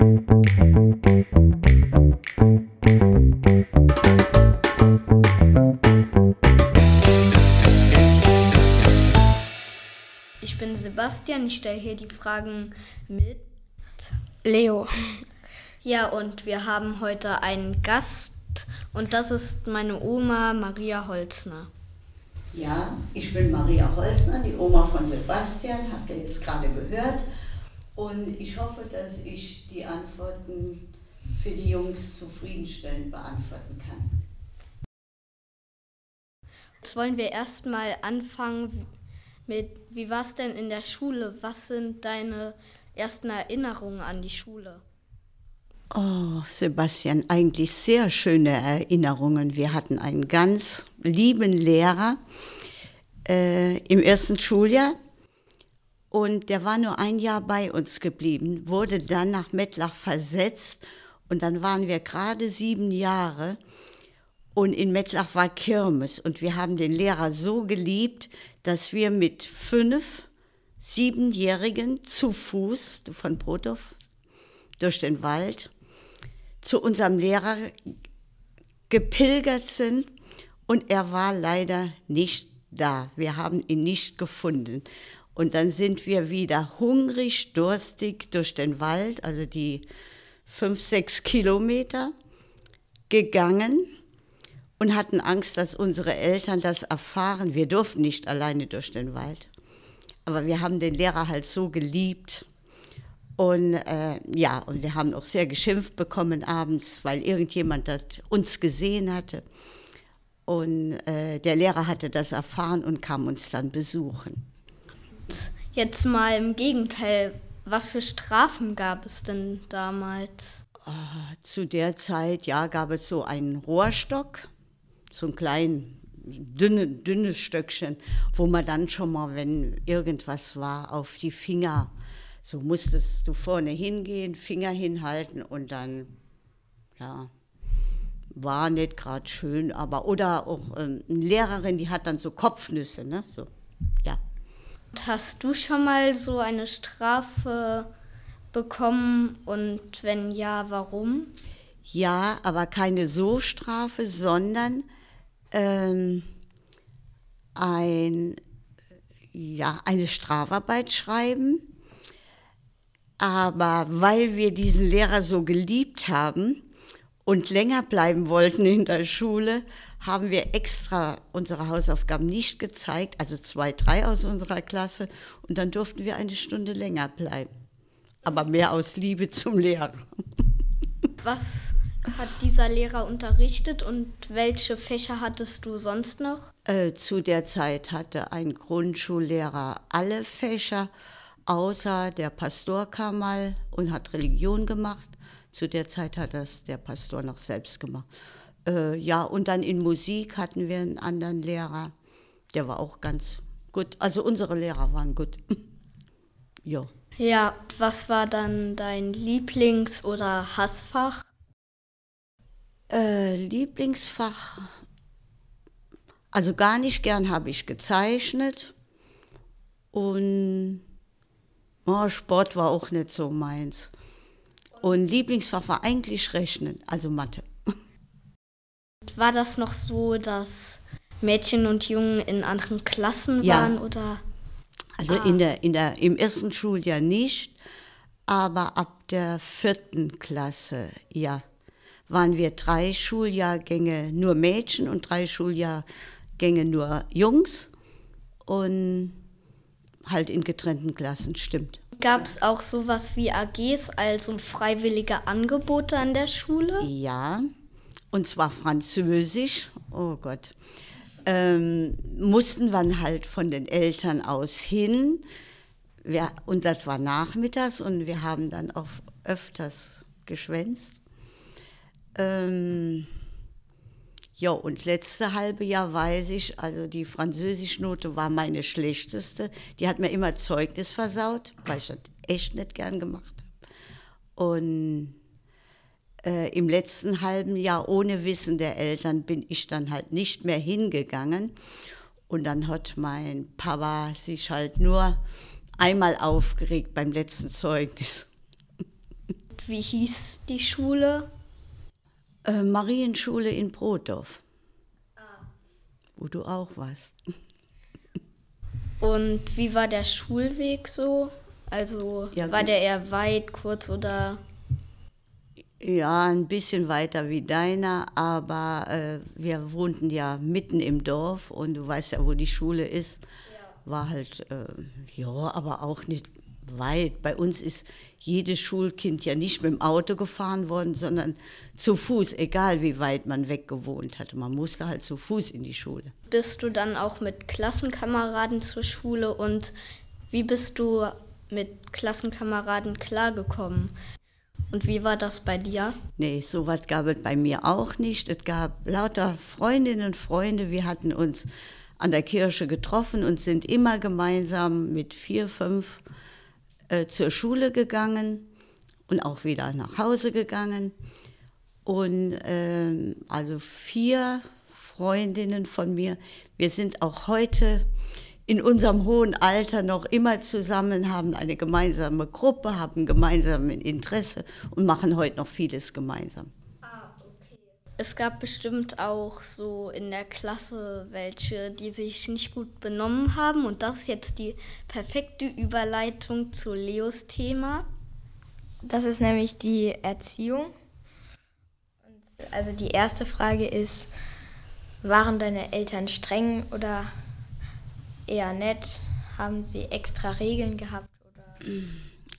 Ich bin Sebastian, ich stelle hier die Fragen mit. Leo. Ja, und wir haben heute einen Gast und das ist meine Oma Maria Holzner. Ja, ich bin Maria Holzner, die Oma von Sebastian, habt ihr jetzt gerade gehört. Und ich hoffe, dass ich die Antworten für die Jungs zufriedenstellend beantworten kann. Jetzt wollen wir erstmal anfangen mit, wie war es denn in der Schule? Was sind deine ersten Erinnerungen an die Schule? Oh, Sebastian, eigentlich sehr schöne Erinnerungen. Wir hatten einen ganz lieben Lehrer äh, im ersten Schuljahr und der war nur ein Jahr bei uns geblieben, wurde dann nach Mettlach versetzt und dann waren wir gerade sieben Jahre und in Mettlach war Kirmes und wir haben den Lehrer so geliebt, dass wir mit fünf Siebenjährigen zu Fuß von Brothof durch den Wald zu unserem Lehrer gepilgert sind und er war leider nicht da. Wir haben ihn nicht gefunden. Und dann sind wir wieder hungrig, durstig durch den Wald, also die fünf, sechs Kilometer gegangen und hatten Angst, dass unsere Eltern das erfahren. Wir durften nicht alleine durch den Wald. Aber wir haben den Lehrer halt so geliebt. Und äh, ja, und wir haben auch sehr geschimpft bekommen abends, weil irgendjemand das uns gesehen hatte. Und äh, der Lehrer hatte das erfahren und kam uns dann besuchen. Jetzt mal im Gegenteil, was für Strafen gab es denn damals? Ah, zu der Zeit, ja, gab es so einen Rohrstock so ein klein, dünne, dünnes Stöckchen, wo man dann schon mal, wenn irgendwas war, auf die Finger, so musstest du vorne hingehen, Finger hinhalten und dann, ja, war nicht gerade schön, aber oder auch ähm, eine Lehrerin, die hat dann so Kopfnüsse, ne, so, ja. Hast du schon mal so eine Strafe bekommen und wenn ja, warum? Ja, aber keine so Strafe, sondern ähm, ein, ja, eine Strafarbeit schreiben. Aber weil wir diesen Lehrer so geliebt haben und länger bleiben wollten in der Schule, haben wir extra unsere Hausaufgaben nicht gezeigt, also zwei, drei aus unserer Klasse, und dann durften wir eine Stunde länger bleiben. Aber mehr aus Liebe zum Lehrer. Was hat dieser Lehrer unterrichtet und welche Fächer hattest du sonst noch? Äh, zu der Zeit hatte ein Grundschullehrer alle Fächer, außer der Pastor kam mal und hat Religion gemacht. Zu der Zeit hat das der Pastor noch selbst gemacht. Äh, ja, und dann in Musik hatten wir einen anderen Lehrer, der war auch ganz gut. Also unsere Lehrer waren gut. ja. Ja, was war dann dein Lieblings- oder Hassfach? Äh, Lieblingsfach, also gar nicht gern habe ich gezeichnet und oh, Sport war auch nicht so meins. Und Lieblingsfach war eigentlich Rechnen, also Mathe. War das noch so, dass Mädchen und Jungen in anderen Klassen waren ja. oder? Also ah. in der, in der, im ersten Schuljahr nicht, aber ab der vierten Klasse, ja waren wir drei Schuljahrgänge nur Mädchen und drei Schuljahrgänge nur Jungs und halt in getrennten Klassen, stimmt. Gab es auch sowas wie AGs, also freiwillige Angebote an der Schule? Ja, und zwar Französisch. Oh Gott. Ähm, mussten wir halt von den Eltern aus hin. Wir, und das war nachmittags und wir haben dann auch öfters geschwänzt. Ähm, ja, und letzte halbe Jahr weiß ich, also die Französischnote war meine schlechteste. Die hat mir immer Zeugnis versaut, weil ich das echt nicht gern gemacht habe. Und äh, im letzten halben Jahr, ohne Wissen der Eltern, bin ich dann halt nicht mehr hingegangen. Und dann hat mein Papa sich halt nur einmal aufgeregt beim letzten Zeugnis. wie hieß die Schule? Äh, Marienschule in Brotdorf. Ah. Wo du auch warst. Und wie war der Schulweg so? Also ja, war der eher weit, kurz oder? Ja, ein bisschen weiter wie deiner, aber äh, wir wohnten ja mitten im Dorf und du weißt ja, wo die Schule ist. Ja. War halt, äh, ja, aber auch nicht weit. Bei uns ist jedes Schulkind ja nicht mit dem Auto gefahren worden, sondern zu Fuß, egal wie weit man weg gewohnt hatte. Man musste halt zu Fuß in die Schule. Bist du dann auch mit Klassenkameraden zur Schule und wie bist du mit Klassenkameraden klargekommen? Und wie war das bei dir? Nee, sowas gab es bei mir auch nicht. Es gab lauter Freundinnen und Freunde. Wir hatten uns an der Kirche getroffen und sind immer gemeinsam mit vier, fünf äh, zur Schule gegangen und auch wieder nach Hause gegangen. Und äh, also vier Freundinnen von mir, wir sind auch heute in unserem hohen Alter noch immer zusammen, haben eine gemeinsame Gruppe, haben gemeinsames Interesse und machen heute noch vieles gemeinsam. Es gab bestimmt auch so in der Klasse welche, die sich nicht gut benommen haben. Und das ist jetzt die perfekte Überleitung zu Leos Thema. Das ist nämlich die Erziehung. Und also die erste Frage ist, waren deine Eltern streng oder eher nett? Haben sie extra Regeln gehabt? Oder?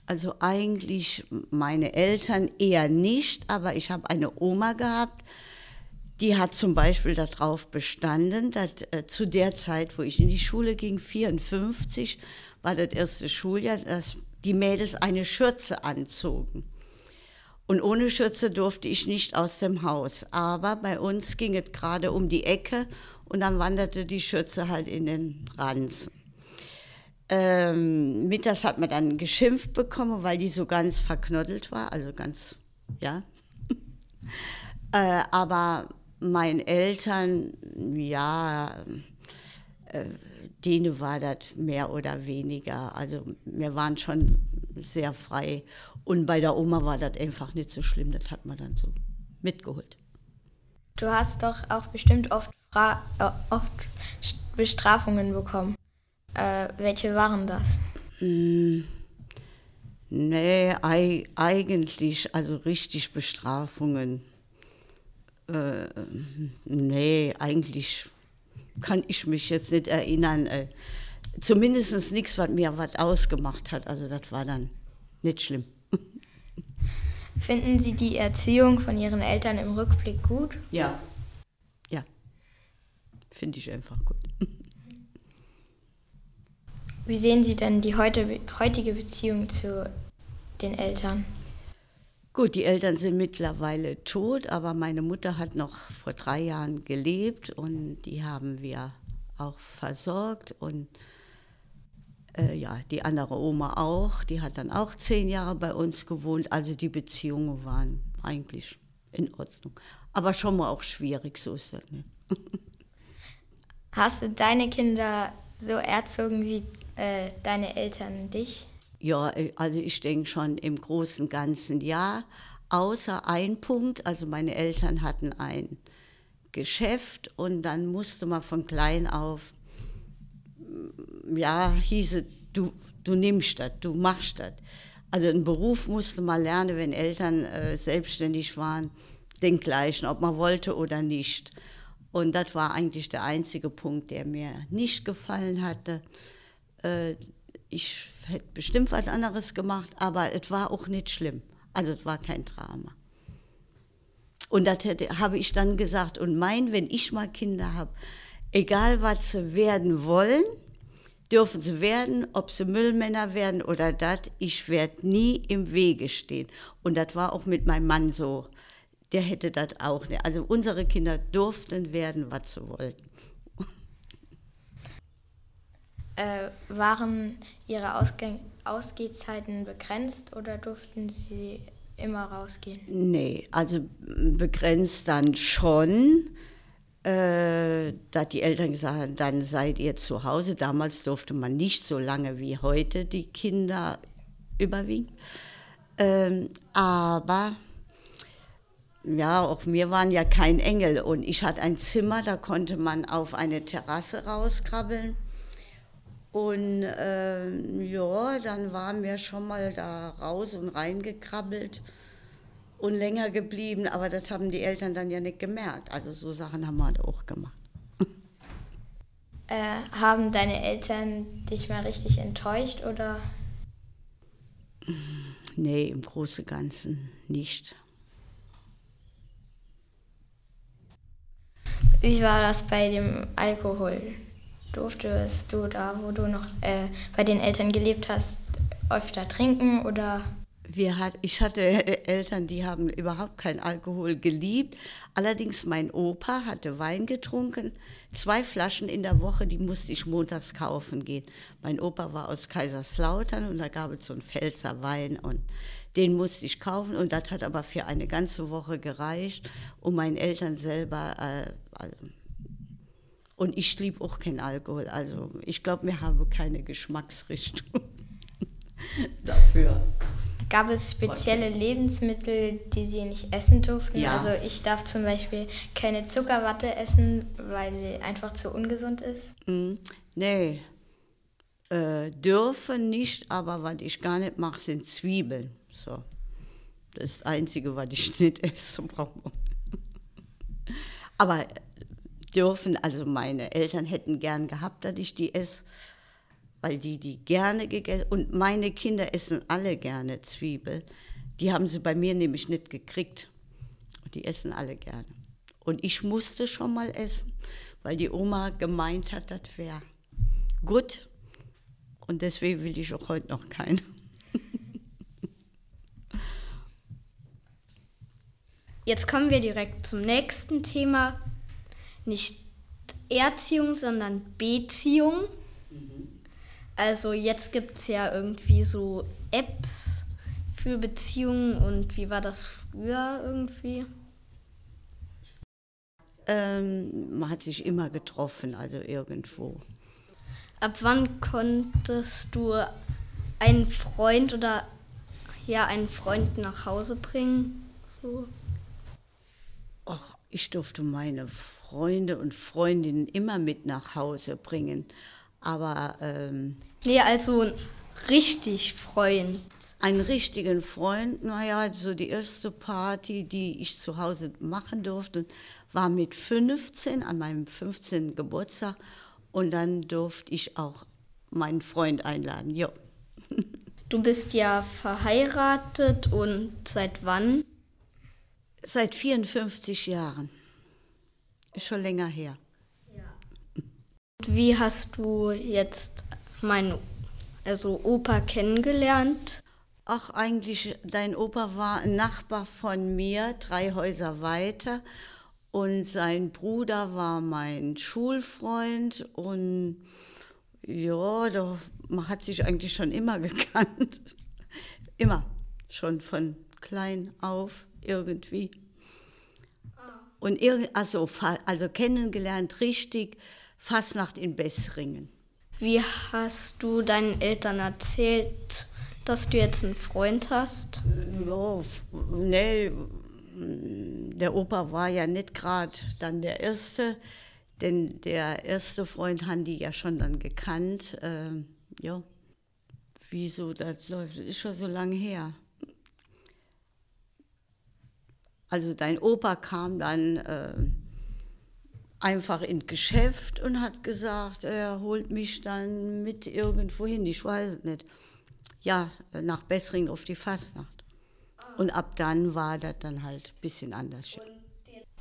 Also eigentlich meine Eltern eher nicht, aber ich habe eine Oma gehabt, die hat zum Beispiel darauf bestanden, dass äh, zu der Zeit, wo ich in die Schule ging, 54, war das erste Schuljahr, dass die Mädels eine Schürze anzogen. Und ohne Schürze durfte ich nicht aus dem Haus. Aber bei uns ging es gerade um die Ecke und dann wanderte die Schürze halt in den Ranzen. Ähm, mittags hat man dann geschimpft bekommen, weil die so ganz verknoddelt war, also ganz, ja. äh, aber meinen Eltern, ja, äh, denen war das mehr oder weniger. Also wir waren schon sehr frei. Und bei der Oma war das einfach nicht so schlimm, das hat man dann so mitgeholt. Du hast doch auch bestimmt oft, Fra äh, oft Bestrafungen bekommen. Äh, welche waren das? Hm, nee, eigentlich, also richtig Bestrafungen äh, nee, eigentlich kann ich mich jetzt nicht erinnern. Äh, Zumindest nichts, was mir was ausgemacht hat. Also das war dann nicht schlimm. Finden Sie die Erziehung von Ihren Eltern im Rückblick gut? Ja. Ja. Finde ich einfach gut. Wie sehen Sie denn die heute, heutige Beziehung zu den Eltern? Gut, die Eltern sind mittlerweile tot, aber meine Mutter hat noch vor drei Jahren gelebt und die haben wir auch versorgt und äh, ja, die andere Oma auch, die hat dann auch zehn Jahre bei uns gewohnt. Also die Beziehungen waren eigentlich in Ordnung. Aber schon mal auch schwierig, so ist das nicht. Hast du deine Kinder so erzogen wie äh, deine Eltern dich? Ja, äh, also ich denke schon im großen Ganzen ja, außer ein Punkt, also meine Eltern hatten ein Geschäft und dann musste man von klein auf, mm, ja, hieße, du, du nimmst das, du machst das. Also einen Beruf musste man lernen, wenn Eltern äh, selbstständig waren, den gleichen, ob man wollte oder nicht. Und das war eigentlich der einzige Punkt, der mir nicht gefallen hatte. Äh, ich hätte bestimmt was anderes gemacht, aber es war auch nicht schlimm. Also es war kein Drama. Und das habe ich dann gesagt. Und mein, wenn ich mal Kinder habe, egal was sie werden wollen, dürfen sie werden, ob sie Müllmänner werden oder das, ich werde nie im Wege stehen. Und das war auch mit meinem Mann so. Der hätte das auch nicht. Also unsere Kinder durften werden, was sie wollten. Äh, waren Ihre Ausgang Ausgehzeiten begrenzt oder durften Sie immer rausgehen? Nee, also begrenzt dann schon. Äh, da die Eltern gesagt haben, dann seid ihr zu Hause. Damals durfte man nicht so lange wie heute die Kinder überwiegen. Ähm, aber ja, auch wir waren ja kein Engel und ich hatte ein Zimmer, da konnte man auf eine Terrasse rauskrabbeln. Und äh, ja, dann waren wir schon mal da raus und reingekrabbelt und länger geblieben, aber das haben die Eltern dann ja nicht gemerkt. Also so Sachen haben wir halt auch gemacht. Äh, haben deine Eltern dich mal richtig enttäuscht oder? Nee, im Großen und Ganzen nicht. Wie war das bei dem Alkohol? Durftest du da, wo du noch äh, bei den Eltern gelebt hast, öfter trinken oder? Wir hat, ich hatte Eltern, die haben überhaupt keinen Alkohol geliebt. Allerdings mein Opa hatte Wein getrunken, zwei Flaschen in der Woche, die musste ich montags kaufen gehen. Mein Opa war aus Kaiserslautern und da gab es so einen Pfälzer Wein und den musste ich kaufen und das hat aber für eine ganze Woche gereicht, um meinen Eltern selber äh, und ich liebe auch keinen Alkohol. Also ich glaube, wir haben keine Geschmacksrichtung dafür. Gab es spezielle Lebensmittel, die Sie nicht essen durften? Ja. Also ich darf zum Beispiel keine Zuckerwatte essen, weil sie einfach zu ungesund ist. Mm, nee, äh, dürfen nicht, aber was ich gar nicht mache, sind Zwiebeln. So. Das ist das Einzige, was ich nicht esse. aber dürfen, also meine Eltern hätten gern gehabt, dass ich die esse, weil die die gerne gegessen und meine Kinder essen alle gerne Zwiebel. Die haben sie bei mir nämlich nicht gekriegt. Und die essen alle gerne. Und ich musste schon mal essen, weil die Oma gemeint hat, das wäre gut. Und deswegen will ich auch heute noch keinen. Jetzt kommen wir direkt zum nächsten Thema. Nicht Erziehung, sondern Beziehung. Also jetzt gibt es ja irgendwie so Apps für Beziehungen und wie war das früher irgendwie? Ähm, man hat sich immer getroffen, also irgendwo. Ab wann konntest du einen Freund oder ja einen Freund nach Hause bringen? So. Ach, ich durfte meine Freunde und Freundinnen immer mit nach Hause bringen. Aber ähm, Nee, also richtig Freund. einen richtigen Freund, naja, so die erste Party, die ich zu Hause machen durfte, war mit 15, an meinem 15. Geburtstag. Und dann durfte ich auch meinen Freund einladen. Jo. Du bist ja verheiratet und seit wann? Seit 54 Jahren. Ist schon länger her. Und wie hast du jetzt meinen also Opa kennengelernt? Ach, eigentlich, dein Opa war ein Nachbar von mir, drei Häuser weiter. Und sein Bruder war mein Schulfreund. Und ja, da, man hat sich eigentlich schon immer gekannt. Immer. Schon von klein auf irgendwie. Und irgend, also, also kennengelernt richtig Fastnacht in Bessringen. Wie hast du deinen Eltern erzählt, dass du jetzt einen Freund hast? F- nee, der Opa war ja nicht gerade dann der Erste, denn der erste Freund haben die ja schon dann gekannt. Ähm, ja, wieso das läuft, das ist schon so lange her. Also dein Opa kam dann äh, einfach ins Geschäft und hat gesagt, er holt mich dann mit irgendwo hin, ich weiß es nicht. Ja, nach Bessring auf die Fastnacht. Und ab dann war das dann halt ein bisschen anders.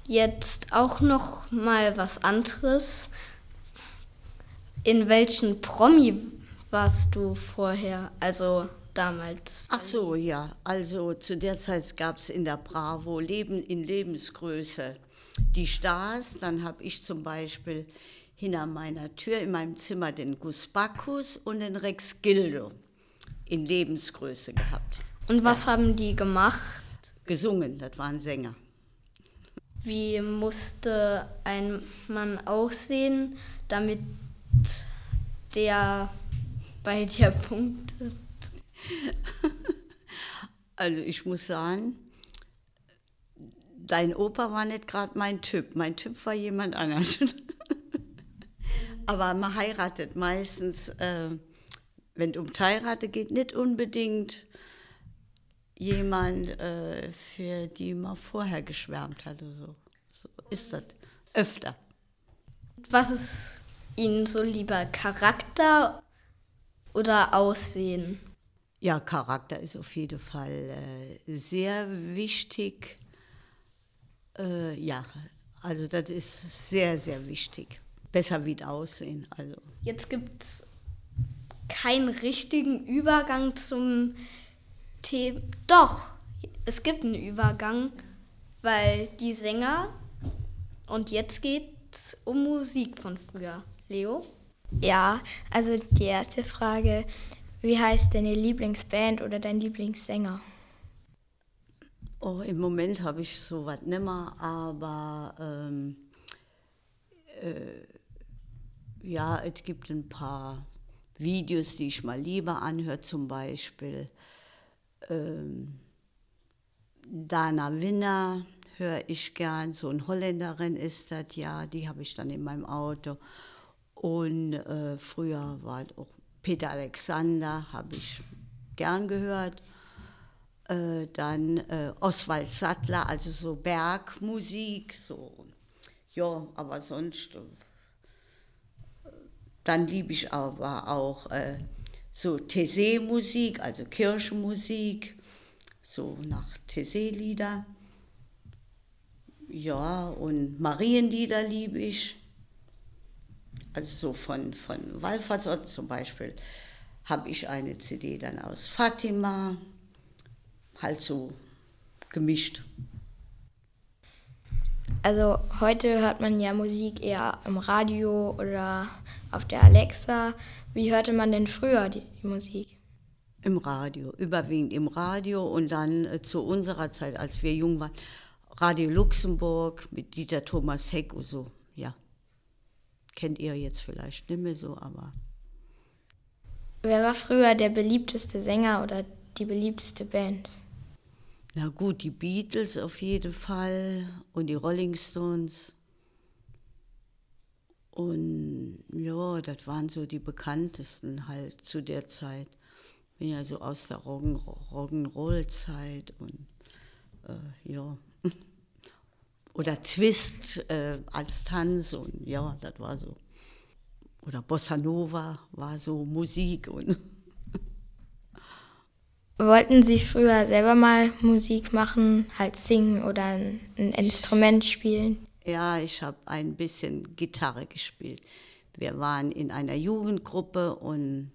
Jetzt auch noch mal was anderes. In welchen Promi warst du vorher? Also damals. Ach so, ja. Also zu der Zeit gab es in der Bravo Leben in Lebensgröße die Stars. Dann habe ich zum Beispiel hinter meiner Tür in meinem Zimmer den Gus Bacchus und den Rex Gildo in Lebensgröße gehabt. Und was haben die gemacht? Gesungen, das waren Sänger. Wie musste ein Mann aussehen, damit der bei dir punktet? Also ich muss sagen, dein Opa war nicht gerade mein Typ. Mein Typ war jemand anders. Aber man heiratet meistens, äh, wenn es um Heirate geht, nicht unbedingt jemand, äh, für die man vorher geschwärmt hat. So. so ist das öfter. Was ist Ihnen so lieber, Charakter oder Aussehen? Ja, Charakter ist auf jeden Fall äh, sehr wichtig. Äh, ja, also das ist sehr, sehr wichtig. Besser wie das Aussehen. Also. Jetzt gibt es keinen richtigen Übergang zum Thema. Doch, es gibt einen Übergang, weil die Sänger und jetzt geht es um Musik von früher. Leo? Ja, also die erste Frage, wie heißt deine Lieblingsband oder dein Lieblingssänger? Oh, im Moment habe ich so was nimmer, aber ähm, äh, ja, es gibt ein paar Videos, die ich mal lieber anhöre, zum Beispiel ähm, Dana Winner höre ich gern, so eine Holländerin ist das ja, die habe ich dann in meinem Auto. Und äh, früher war auch Peter Alexander, habe ich gern gehört. Äh, dann äh, Oswald Sattler, also so Bergmusik, so, ja, aber sonst, äh, dann liebe ich aber auch äh, so Tessé-Musik, also Kirchenmusik, so nach Tessé-Lieder. Ja, und Marienlieder liebe ich also so von, von Wallfahrtsort zum Beispiel, habe ich eine CD dann aus Fatima, halt so gemischt. Also heute hört man ja Musik eher im Radio oder auf der Alexa. Wie hörte man denn früher die, die Musik? Im Radio, überwiegend im Radio und dann äh, zu unserer Zeit, als wir jung waren, Radio Luxemburg mit Dieter Thomas Heck und so, ja kennt ihr jetzt vielleicht nicht mehr so, aber. Wer war früher der beliebteste Sänger oder die beliebteste Band? Na gut, die Beatles auf jeden Fall und die Rolling Stones. Und ja, das waren so die bekanntesten halt zu der Zeit. Bin ja so aus der Rock'n'Roll-Zeit und äh, ja. Oder Twist äh, als Tanz und ja, das war so. Oder Bossa Nova war so Musik und. Wollten Sie früher selber mal Musik machen, halt singen oder ein, ein Instrument spielen? Ja, ich habe ein bisschen Gitarre gespielt. Wir waren in einer Jugendgruppe und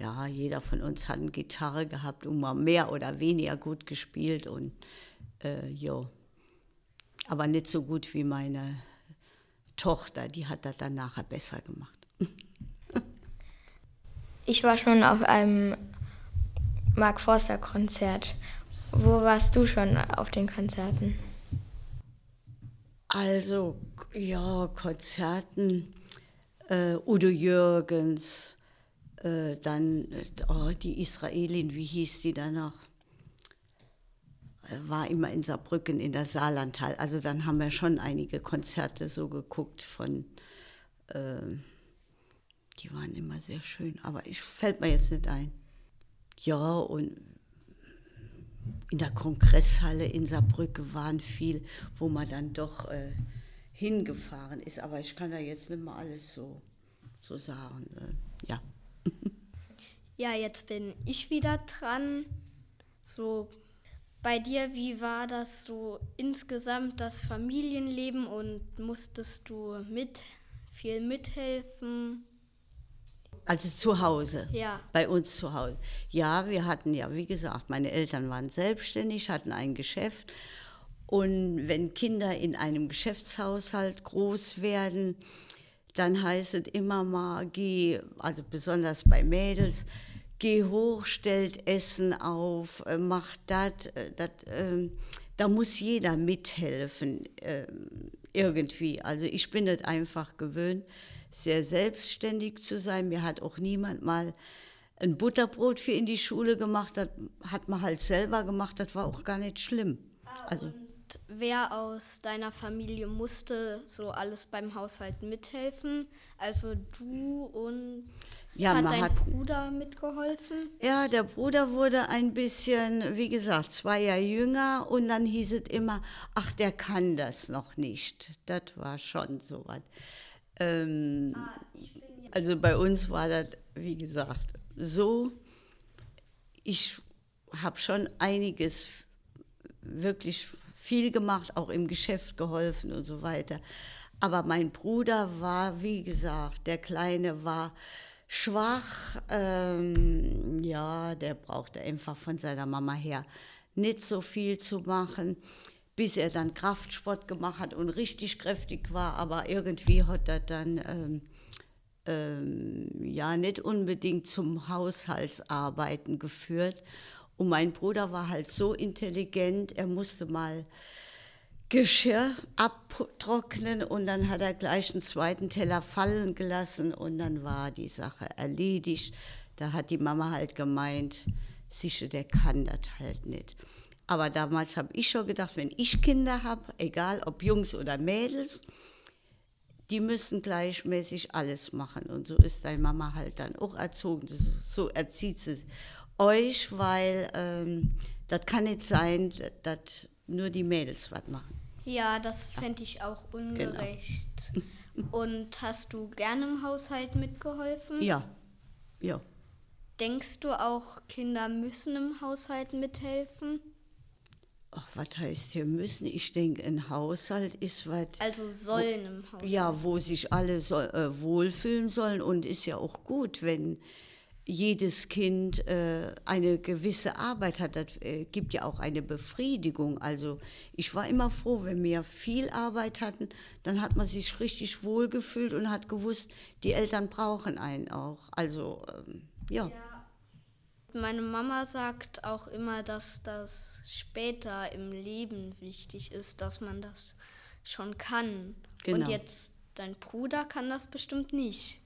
ja, jeder von uns hat eine Gitarre gehabt und mal mehr oder weniger gut gespielt und äh, ja, aber nicht so gut wie meine Tochter, die hat das dann nachher besser gemacht. Ich war schon auf einem Mark Forster Konzert. Wo warst du schon auf den Konzerten? Also, ja, Konzerten, äh, Udo Jürgens, äh, dann oh, die Israelin, wie hieß die da noch? War immer in Saarbrücken in der Saarlandtal. Also dann haben wir schon einige Konzerte so geguckt von, äh, die waren immer sehr schön, aber ich fällt mir jetzt nicht ein. Ja, und in der Kongresshalle in Saarbrücke waren viel, wo man dann doch äh, hingefahren ist. Aber ich kann da jetzt nicht mal alles so, so sagen. Äh, ja. Ja, jetzt bin ich wieder dran. So bei dir, wie war das so insgesamt das Familienleben und musstest du mit viel mithelfen? Also zu Hause. Ja. Bei uns zu Hause. Ja, wir hatten ja, wie gesagt, meine Eltern waren selbstständig, hatten ein Geschäft. Und wenn Kinder in einem Geschäftshaushalt groß werden, dann heißt es immer mal, geh, also besonders bei Mädels, geh hoch, stellt Essen auf, äh, macht das, äh, da muss jeder mithelfen äh, irgendwie. Also ich bin das einfach gewöhnt, sehr selbstständig zu sein. Mir hat auch niemand mal ein Butterbrot für in die Schule gemacht, das hat man halt selber gemacht, das war auch gar nicht schlimm. Also wer aus deiner Familie musste so alles beim Haushalt mithelfen? Also du und Ja, hat dein hat- Bruder mitgeholfen? Ja, der Bruder wurde ein bisschen, wie gesagt, zwei Jahre jünger und dann hieß es immer, ach, der kann das noch nicht. Das war schon so was. Ähm, also bei uns war das, wie gesagt, so, ich habe schon einiges wirklich viel gemacht, auch im Geschäft geholfen und so weiter. Aber mein Bruder war, wie gesagt, der Kleine war schwach. Ähm, ja, der brauchte einfach von seiner Mama her nicht so viel zu machen, bis er dann Kraftsport gemacht hat und richtig kräftig war. Aber irgendwie hat er dann ähm, ähm, ja nicht unbedingt zum Haushaltsarbeiten geführt. Und mein Bruder war halt so intelligent, er musste mal Geschirr abtrocknen und dann hat er gleich einen zweiten Teller fallen gelassen und dann war die Sache erledigt. Da hat die Mama halt gemeint, sicher, der kann das halt nicht. Aber damals habe ich schon gedacht, wenn ich Kinder habe, egal ob Jungs oder Mädels, die müssen gleichmäßig alles machen. Und so ist deine Mama halt dann auch erzogen. So erzieht sie euch, weil ähm, das kann nicht sein, dass nur die Mädels was machen. Ja, das fände ich auch Genau. ungerecht. Und hast du gerne im Haushalt mitgeholfen? Ja, ja. Denkst du auch, Kinder müssen im Haushalt mithelfen? Ach, was heißt hier müssen? Ich denke, ein Haushalt ist was. Also sollen im Haushalt. Ja, wo sich alle so, äh, wohlfühlen sollen und ist ja auch gut, wenn jedes Kind äh, eine gewisse Arbeit hat. Das äh, gibt ja auch eine Befriedigung. Also ich war immer froh, wenn wir viel Arbeit hatten, dann hat man sich richtig wohlgefühlt und hat gewusst, die Eltern brauchen einen auch. Also ähm, ja. Meine Mama sagt auch immer, dass das später im Leben wichtig ist, dass man das schon kann. Und Genau. jetzt dein Bruder kann das bestimmt nicht.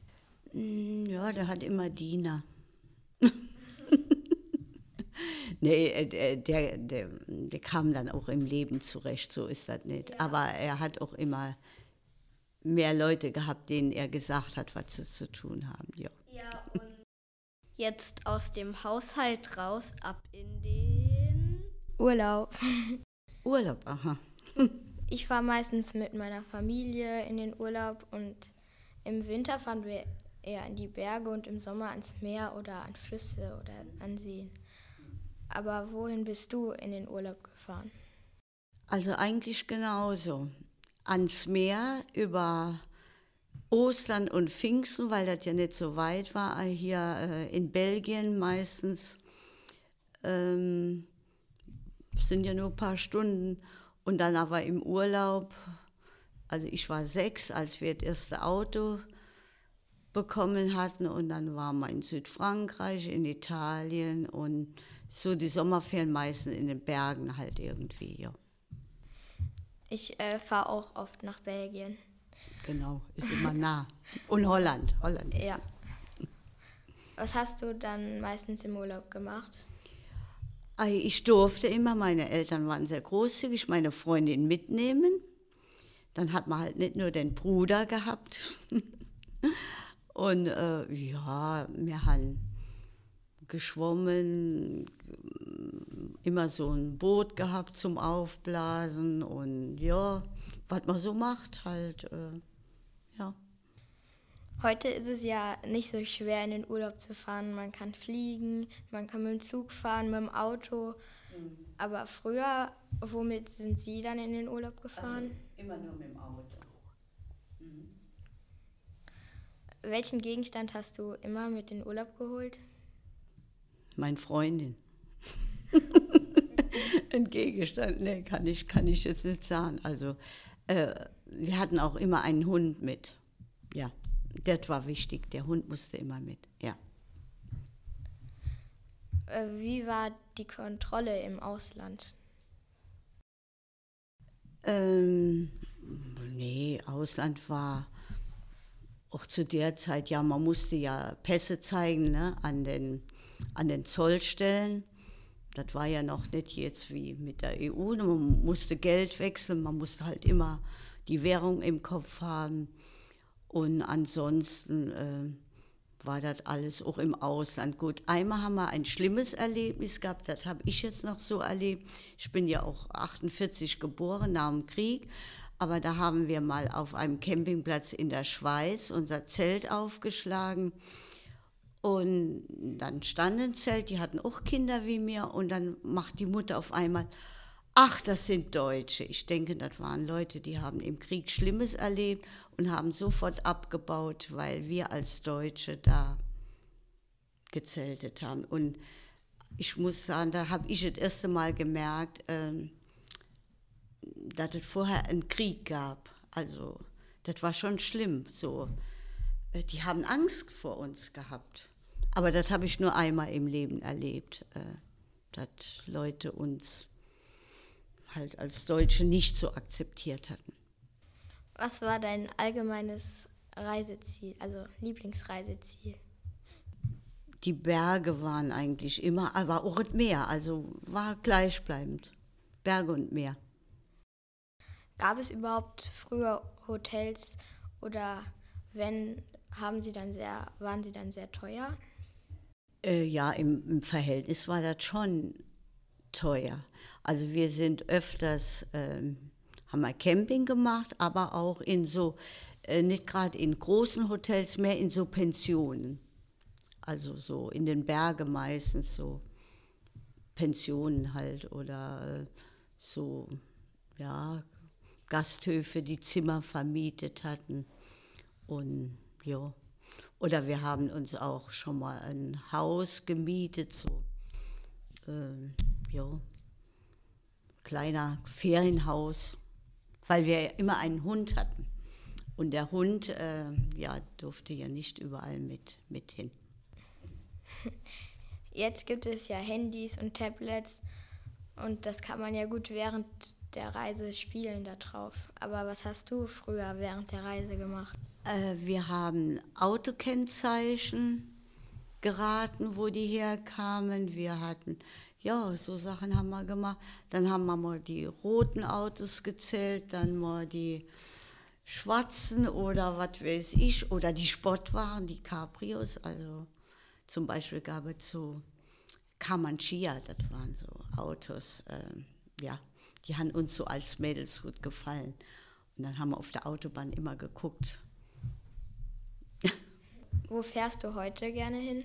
Mm, Ja, der hat immer Diener. nee, äh, der, der, der, der kam dann auch im Leben zurecht, so ist das nicht. Aber er hat auch immer mehr Leute gehabt, denen er gesagt hat, was sie zu tun haben. Ja. Ja, und jetzt aus dem Haushalt raus, ab in den. Urlaub. Urlaub, aha. Ich fahre meistens mit meiner Familie in den Urlaub und im Winter fahren wir eher in die Berge und im Sommer ans Meer oder an Flüsse oder an Seen. Aber wohin bist du in den Urlaub gefahren? Also eigentlich genauso. Ans Meer über Ostern und Pfingsten, weil das ja nicht so weit war, hier äh, in Belgien meistens. Ähm, sind ja nur ein paar Stunden. Und dann aber im Urlaub, also ich war sechs, als wir das erste Auto bekommen hatten. Und dann waren wir in Südfrankreich, in Italien und so die Sommerferien meistens in den Bergen halt irgendwie, ja. Ich äh, fahre auch oft nach Belgien. Genau, ist immer nah. Und Holland, Holland. Ist Ja. Was hast du dann meistens im Urlaub gemacht? Ich durfte immer, meine Eltern waren sehr großzügig, meine Freundin mitnehmen. Dann hat man halt nicht nur den Bruder gehabt. Und äh, ja, wir haben geschwommen, immer so ein Boot gehabt zum Aufblasen und ja, was man so macht halt, äh, ja. Heute ist es ja nicht so schwer, in den Urlaub zu fahren. Man kann fliegen, man kann mit dem Zug fahren, mit dem Auto. Aber früher, womit sind Sie dann in den Urlaub gefahren? Immer nur mit dem Auto. Welchen Gegenstand hast du immer mit in den Urlaub geholt? Meine Freundin. Ein Gegenstand, nee, kann ich, kann ich jetzt nicht sagen. Also, äh, wir hatten auch immer einen Hund mit. Ja, das war wichtig. Der Hund musste immer mit, ja. Äh, Wie war die Kontrolle im Ausland? Ähm, nee, Ausland war auch zu der Zeit, ja, man musste ja Pässe zeigen ne, an, den, an den Zollstellen. Das war ja noch nicht jetzt wie mit der EU. Man musste Geld wechseln, man musste halt immer die Währung im Kopf haben. Und ansonsten äh, war das alles auch im Ausland. Gut, einmal haben wir ein schlimmes Erlebnis gehabt, das habe ich jetzt noch so erlebt. Ich bin ja auch 48 geboren nach dem Krieg, aber da haben wir mal auf einem Campingplatz in der Schweiz unser Zelt aufgeschlagen. Und dann stand ein Zelt, die hatten auch Kinder wie mir. Und dann macht die Mutter auf einmal, ach, das sind Deutsche. Ich denke, das waren Leute, die haben im Krieg Schlimmes erlebt und haben sofort abgebaut, weil wir als Deutsche da gezeltet haben. Und ich muss sagen, da habe ich das erste Mal gemerkt, ähm, dass es vorher einen Krieg gab. Also, das war schon schlimm. So, äh, die haben Angst vor uns gehabt. Aber das habe ich nur einmal im Leben erlebt, äh, dass Leute uns halt als Deutsche nicht so akzeptiert hatten. Was war dein allgemeines Reiseziel, also Lieblingsreiseziel? Die Berge waren eigentlich immer, aber auch das Meer, also war gleichbleibend. Berge und Meer. Gab es überhaupt früher Hotels oder wenn, haben sie dann sehr, waren sie dann sehr teuer? Äh, ja, im, im, Verhältnis war das schon teuer. Also wir sind öfters, ähm, haben wir Camping gemacht, aber auch in so, äh, nicht gerade in großen Hotels, mehr in so Pensionen. Also so in den Bergen meistens so Pensionen halt oder äh, so, ja, Gasthöfe, die Zimmer vermietet hatten. Und ja, oder wir haben uns auch schon mal ein Haus gemietet, so äh, ja, kleiner Ferienhaus, weil wir immer einen Hund hatten. Und der Hund, äh, ja, durfte ja nicht überall mit, mit hin. Jetzt gibt es ja Handys und Tablets und das kann man ja gut während der Reise spielen da drauf. Aber was hast du früher während der Reise gemacht? Äh, wir haben Autokennzeichen geraten, wo die herkamen. Wir hatten, ja, so Sachen haben wir gemacht. Dann haben wir mal die roten Autos gezählt, dann mal die schwarzen oder was weiß ich, oder die Sportwagen, die Cabrios. Also zum Beispiel gab es so Comanchia, das waren so Autos, äh, ja, die haben uns so als Mädels gut gefallen. Und dann haben wir auf der Autobahn immer geguckt. Wo fährst du heute gerne hin?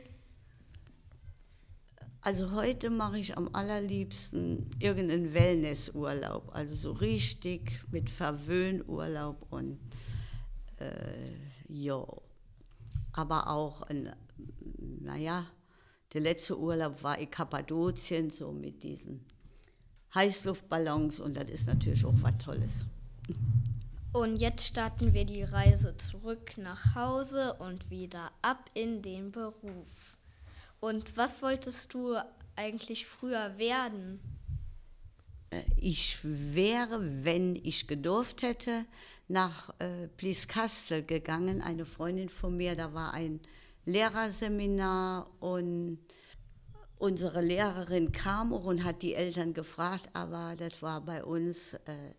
Also heute mache ich am allerliebsten irgendeinen Wellnessurlaub, also so richtig mit Verwöhnurlaub und äh, ja, aber auch ein, naja, der letzte Urlaub war in Kappadokien, so mit diesen Heißluftballons und das ist natürlich auch was Tolles. Und jetzt starten wir die Reise zurück nach Hause und wieder ab in den Beruf. Und was wolltest du eigentlich früher werden? Äh, ich wäre, wenn ich gedurft hätte, nach äh, Blieskastel gegangen. Eine Freundin von mir, da war ein Lehrerseminar und unsere Lehrerin kam auch und hat die Eltern gefragt, aber das war bei uns äh,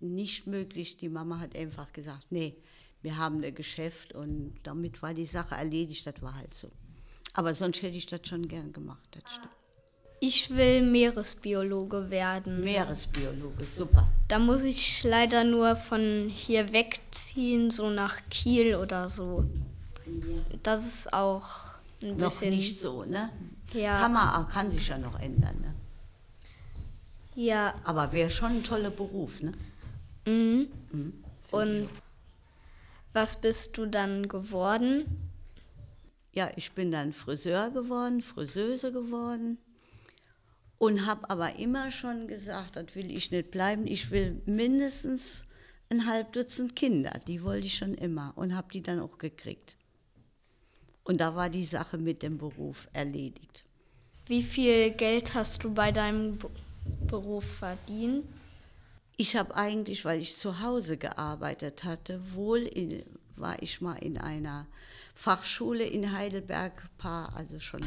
nicht möglich. Die Mama hat einfach gesagt, nee, wir haben ein Geschäft und damit war die Sache erledigt, das war halt so. Aber sonst hätte ich das schon gern gemacht, das stimmt. Ich will Meeresbiologe werden. Meeresbiologe, super. Da muss ich leider nur von hier wegziehen, so nach Kiel oder so. Das ist auch ein Noch bisschen. nicht so, ne? Ja. Kann, man, kann sich ja noch ändern, ne? Ja. Aber wäre schon ein toller Beruf, ne? Mhm. Mhm. Und was bist du dann geworden? Ja, ich bin dann Friseur geworden, Friseuse geworden und habe aber immer schon gesagt, das will ich nicht bleiben. Ich will mindestens ein halb Dutzend Kinder, die wollte ich schon immer und habe die dann auch gekriegt. Und da war die Sache mit dem Beruf erledigt. Wie viel Geld hast du bei deinem Beruf verdient? Ich habe eigentlich, weil ich zu Hause gearbeitet hatte, wohl in, war ich mal in einer Fachschule in Heidelberg, paar, also schon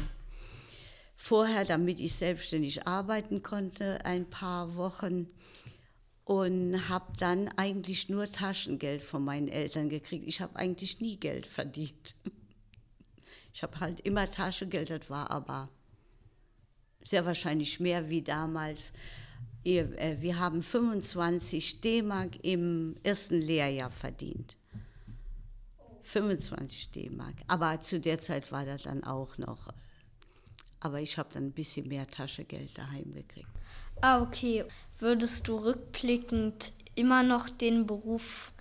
vorher, damit ich selbstständig arbeiten konnte, ein paar Wochen und habe dann eigentlich nur Taschengeld von meinen Eltern gekriegt. Ich habe eigentlich nie Geld verdient. Ich habe halt immer Taschengeld, das war aber sehr wahrscheinlich mehr wie damals. Äh, wir haben 25 D-Mark im ersten Lehrjahr verdient. 25 D-Mark. Aber zu der Zeit war das dann auch noch. Aber ich habe dann ein bisschen mehr Taschengeld daheim gekriegt. Ah, okay. Würdest du rückblickend immer noch den Beruf,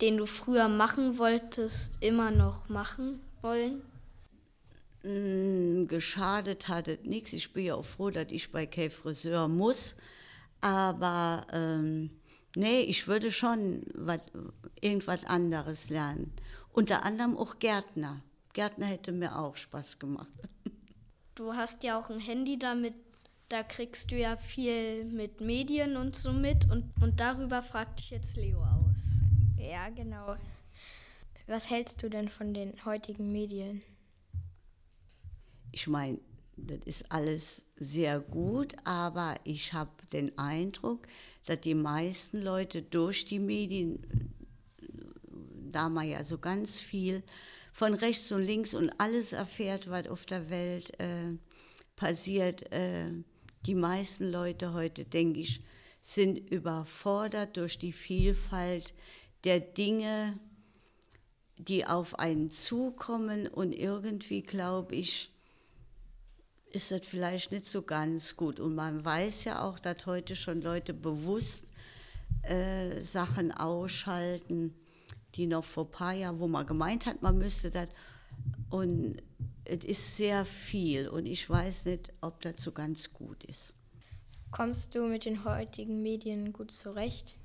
den du früher machen wolltest, immer noch machen wollen? Mm, geschadet hat es nichts. Ich bin ja auch froh, dass ich bei K Friseur muss. Aber ähm, nee, ich würde schon wat, irgendwas anderes lernen. Unter anderem auch Gärtner. Gärtner hätte mir auch Spaß gemacht. Du hast ja auch ein Handy damit, da kriegst du ja viel mit Medien und so mit. Und, und darüber fragt dich jetzt Leo aus. Ja, genau. Was hältst du denn von den heutigen Medien? Ich meine, das ist alles sehr gut, aber ich habe den Eindruck, dass die meisten Leute durch die Medien, da man ja so ganz viel von rechts und links und alles erfährt, was auf der Welt äh, passiert, äh, die meisten Leute heute, denke ich, sind überfordert durch die Vielfalt der Dinge, die auf einen zukommen. Und irgendwie, glaube ich, ist das vielleicht nicht so ganz gut. Und man weiß ja auch, dass heute schon Leute bewusst äh, Sachen ausschalten, die noch vor ein paar Jahren, wo man gemeint hat, man müsste das. Und es ist sehr viel und ich weiß nicht, ob das so ganz gut ist. Kommst du mit den heutigen Medien gut zurecht?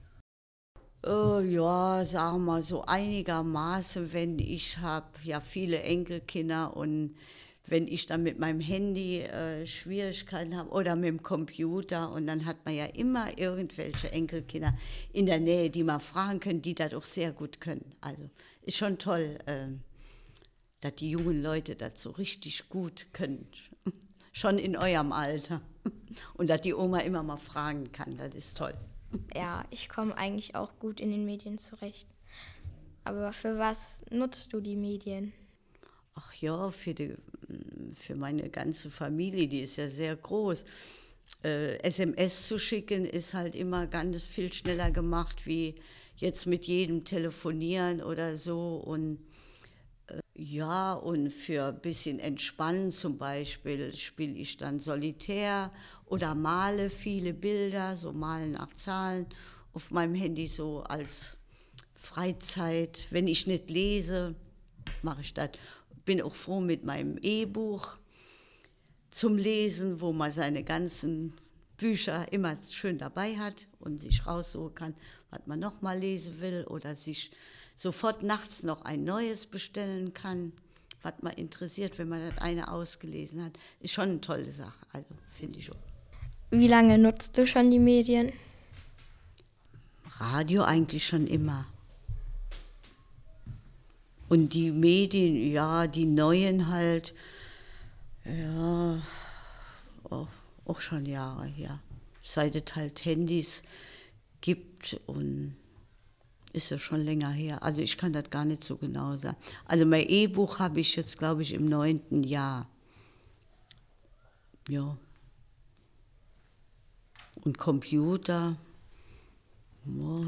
Oh, ja, sagen wir mal so einigermaßen, wenn ich habe ja viele Enkelkinder und wenn ich dann mit meinem Handy äh, Schwierigkeiten habe oder mit dem Computer und dann hat man ja immer irgendwelche Enkelkinder in der Nähe, die man fragen können, die das auch sehr gut können. Also ist schon toll, äh, dass die jungen Leute das so richtig gut können, schon in eurem Alter. Und dass die Oma immer mal fragen kann, das ist toll. Ja, ich komme eigentlich auch gut in den Medien zurecht. Aber für was nutzt du die Medien? Ach ja, für, die, für meine ganze Familie, die ist ja sehr groß. Äh, SMS zu schicken ist halt immer ganz viel schneller gemacht, wie jetzt mit jedem telefonieren oder so. Und äh, ja, und für ein bisschen entspannen zum Beispiel spiele ich dann Solitär oder male viele Bilder, so malen nach Zahlen auf meinem Handy so als Freizeit. Wenn ich nicht lese, mache ich das bin auch froh mit meinem E-Buch zum Lesen, wo man seine ganzen Bücher immer schön dabei hat und sich raussuchen kann, was man noch mal lesen will oder sich sofort nachts noch ein neues bestellen kann, was man interessiert, wenn man das eine ausgelesen hat. Ist schon eine tolle Sache, also finde ich auch. Wie lange nutzt du schon die Medien? Radio eigentlich schon immer. Und die Medien, ja, die neuen halt, ja, auch, auch schon Jahre her. Seit es halt Handys gibt und ist ja schon länger her. Also ich kann das gar nicht so genau sagen. Also mein E-Buch habe ich jetzt, glaube ich, im neunten Jahr. Ja. Und Computer, oh,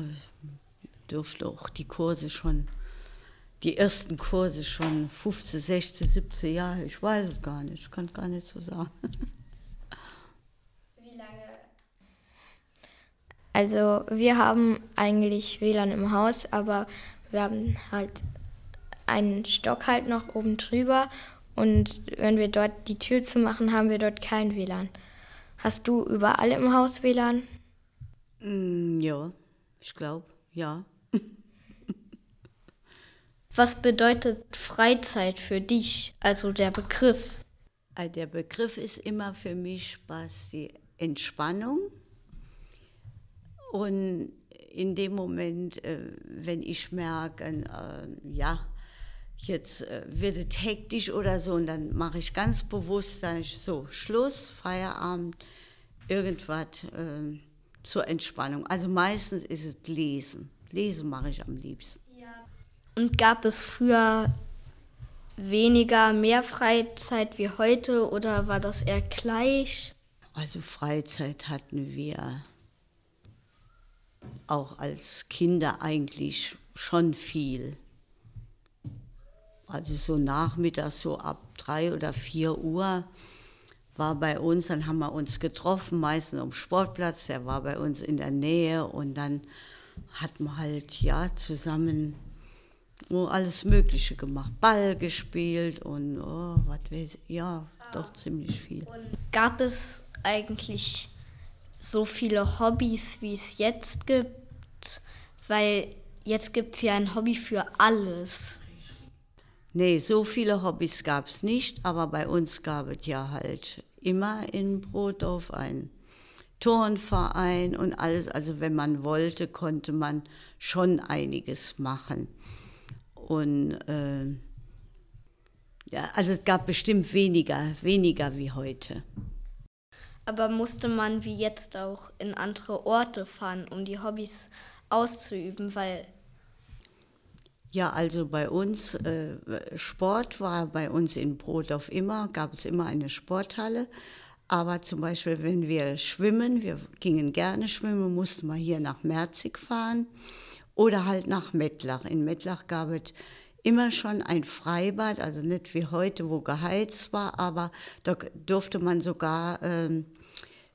dürfte auch die Kurse schon die ersten Kurse schon 15, 16, 17 Jahre, ich weiß es gar nicht, ich kann gar nicht so sagen. Wie lange? Also wir haben eigentlich WLAN im Haus, aber wir haben halt einen Stock halt noch oben drüber und wenn wir dort die Tür zu machen, haben wir dort kein WLAN. Hast du überall im Haus WLAN? Mm, ja, ich glaube, ja. Was bedeutet Freizeit für dich, also der Begriff? Äh, der Begriff ist immer für mich Spaß, die Entspannung. Und in dem Moment, äh, wenn ich merke, äh, ja, jetzt äh, wird es hektisch oder so, und dann mache ich ganz bewusst, dann ich so, Schluss, Feierabend, irgendwas zur Entspannung. Also meistens ist es Lesen. Lesen mache ich am liebsten. Und gab es früher weniger, mehr Freizeit wie heute oder war das eher gleich? Also Freizeit hatten wir auch als Kinder eigentlich schon viel. Also so nachmittags, so ab drei oder vier Uhr war bei uns, dann haben wir uns getroffen, meistens am Sportplatz, der war bei uns in der Nähe und dann hat man halt ja zusammen oh, alles Mögliche gemacht, Ball gespielt und oh, was weiß ich, ja, doch ziemlich viel. Und gab es eigentlich so viele Hobbys, wie es jetzt gibt? Weil jetzt gibt es ja ein Hobby für alles. Nee, so viele Hobbys gab es nicht, aber bei uns gab es ja halt immer in Brotdorf ein Turnverein und alles. Also wenn man wollte, konnte man schon einiges machen. Und äh, ja, also es gab bestimmt weniger, weniger wie heute. Aber musste man wie jetzt auch in andere Orte fahren, um die Hobbys auszuüben, weil ja, also bei uns, äh, Sport war bei uns in Brodorf immer, gab es immer eine Sporthalle. Aber zum Beispiel, wenn wir schwimmen, wir gingen gerne schwimmen, mussten wir hier nach Merzig fahren oder halt nach Mettlach. In Mettlach gab es immer schon ein Freibad, also nicht wie heute, wo geheizt war, aber da durfte man sogar ähm,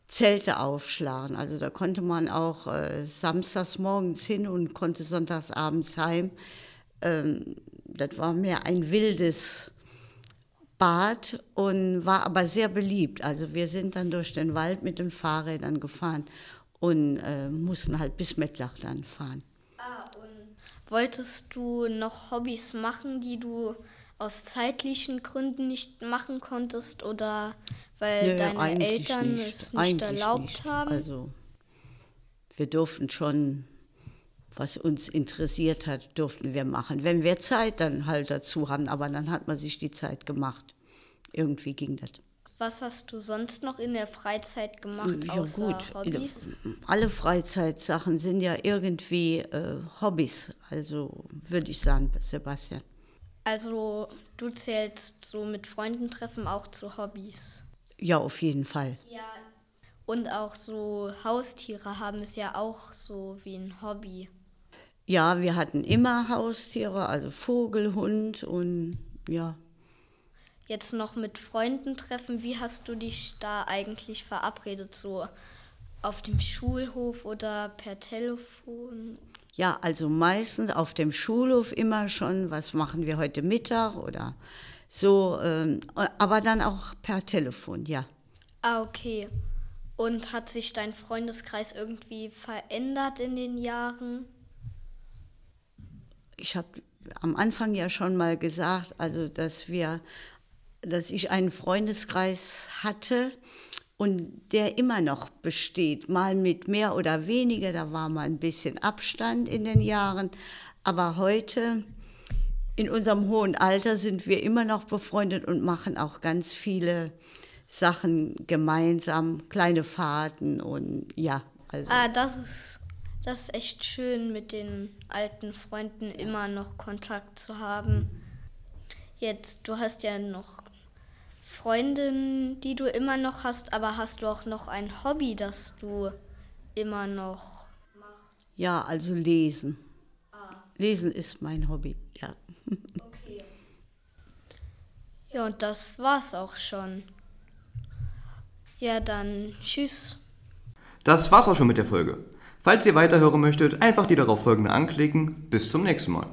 Zelte aufschlagen. Also da konnte man auch äh, samstags morgens hin und konnte sonntags abends heim. Ähm, das war mehr ein wildes Bad und war aber sehr beliebt. Also wir sind dann durch den Wald mit den Fahrrädern gefahren und äh, mussten halt bis Mettlach dann fahren. Ah, und wolltest du noch Hobbys machen, die du aus zeitlichen Gründen nicht machen konntest oder weil Nö, deine Eltern nicht. es nicht eigentlich erlaubt nicht. haben? Also wir durften schon was uns interessiert hat, durften wir machen. Wenn wir Zeit dann halt dazu haben, aber dann hat man sich die Zeit gemacht. Irgendwie ging das. Was hast du sonst noch in der Freizeit gemacht, ja, außer gut. Hobbys? Alle Freizeitsachen sind ja irgendwie äh, Hobbys, also würde ich sagen, Sebastian. Also du zählst so mit Freunden treffen auch zu Hobbys? Ja, auf jeden Fall. Ja, und auch so Haustiere haben es ja auch so wie ein Hobby. Ja, wir hatten immer Haustiere, also Vogel, Hund und ja. Jetzt noch mit Freunden treffen. Wie hast du dich da eigentlich verabredet? So auf dem Schulhof oder per Telefon? Ja, also meistens auf dem Schulhof immer schon, was machen wir heute Mittag oder so, ähm, aber dann auch per Telefon, ja. Ah, okay. Und hat sich dein Freundeskreis irgendwie verändert in den Jahren? ich habe am Anfang ja schon mal gesagt, also dass wir, dass ich einen Freundeskreis hatte und der immer noch besteht, mal mit mehr oder weniger, da war mal ein bisschen Abstand in den Jahren, aber heute in unserem hohen Alter sind wir immer noch befreundet und machen auch ganz viele Sachen gemeinsam, kleine Fahrten und ja. Also. Ah, das ist das ist echt schön, mit den alten Freunden immer noch Kontakt zu haben. Jetzt, du hast ja noch Freundinnen, die du immer noch hast, aber hast du auch noch ein Hobby, das du immer noch machst? Ja, also lesen. Ah. Lesen ist mein Hobby, ja. Okay. Ja, und das war's auch schon. Ja, dann tschüss. Das war's auch schon mit der Folge. Falls ihr weiterhören möchtet, einfach die darauf folgende anklicken. Bis zum nächsten Mal.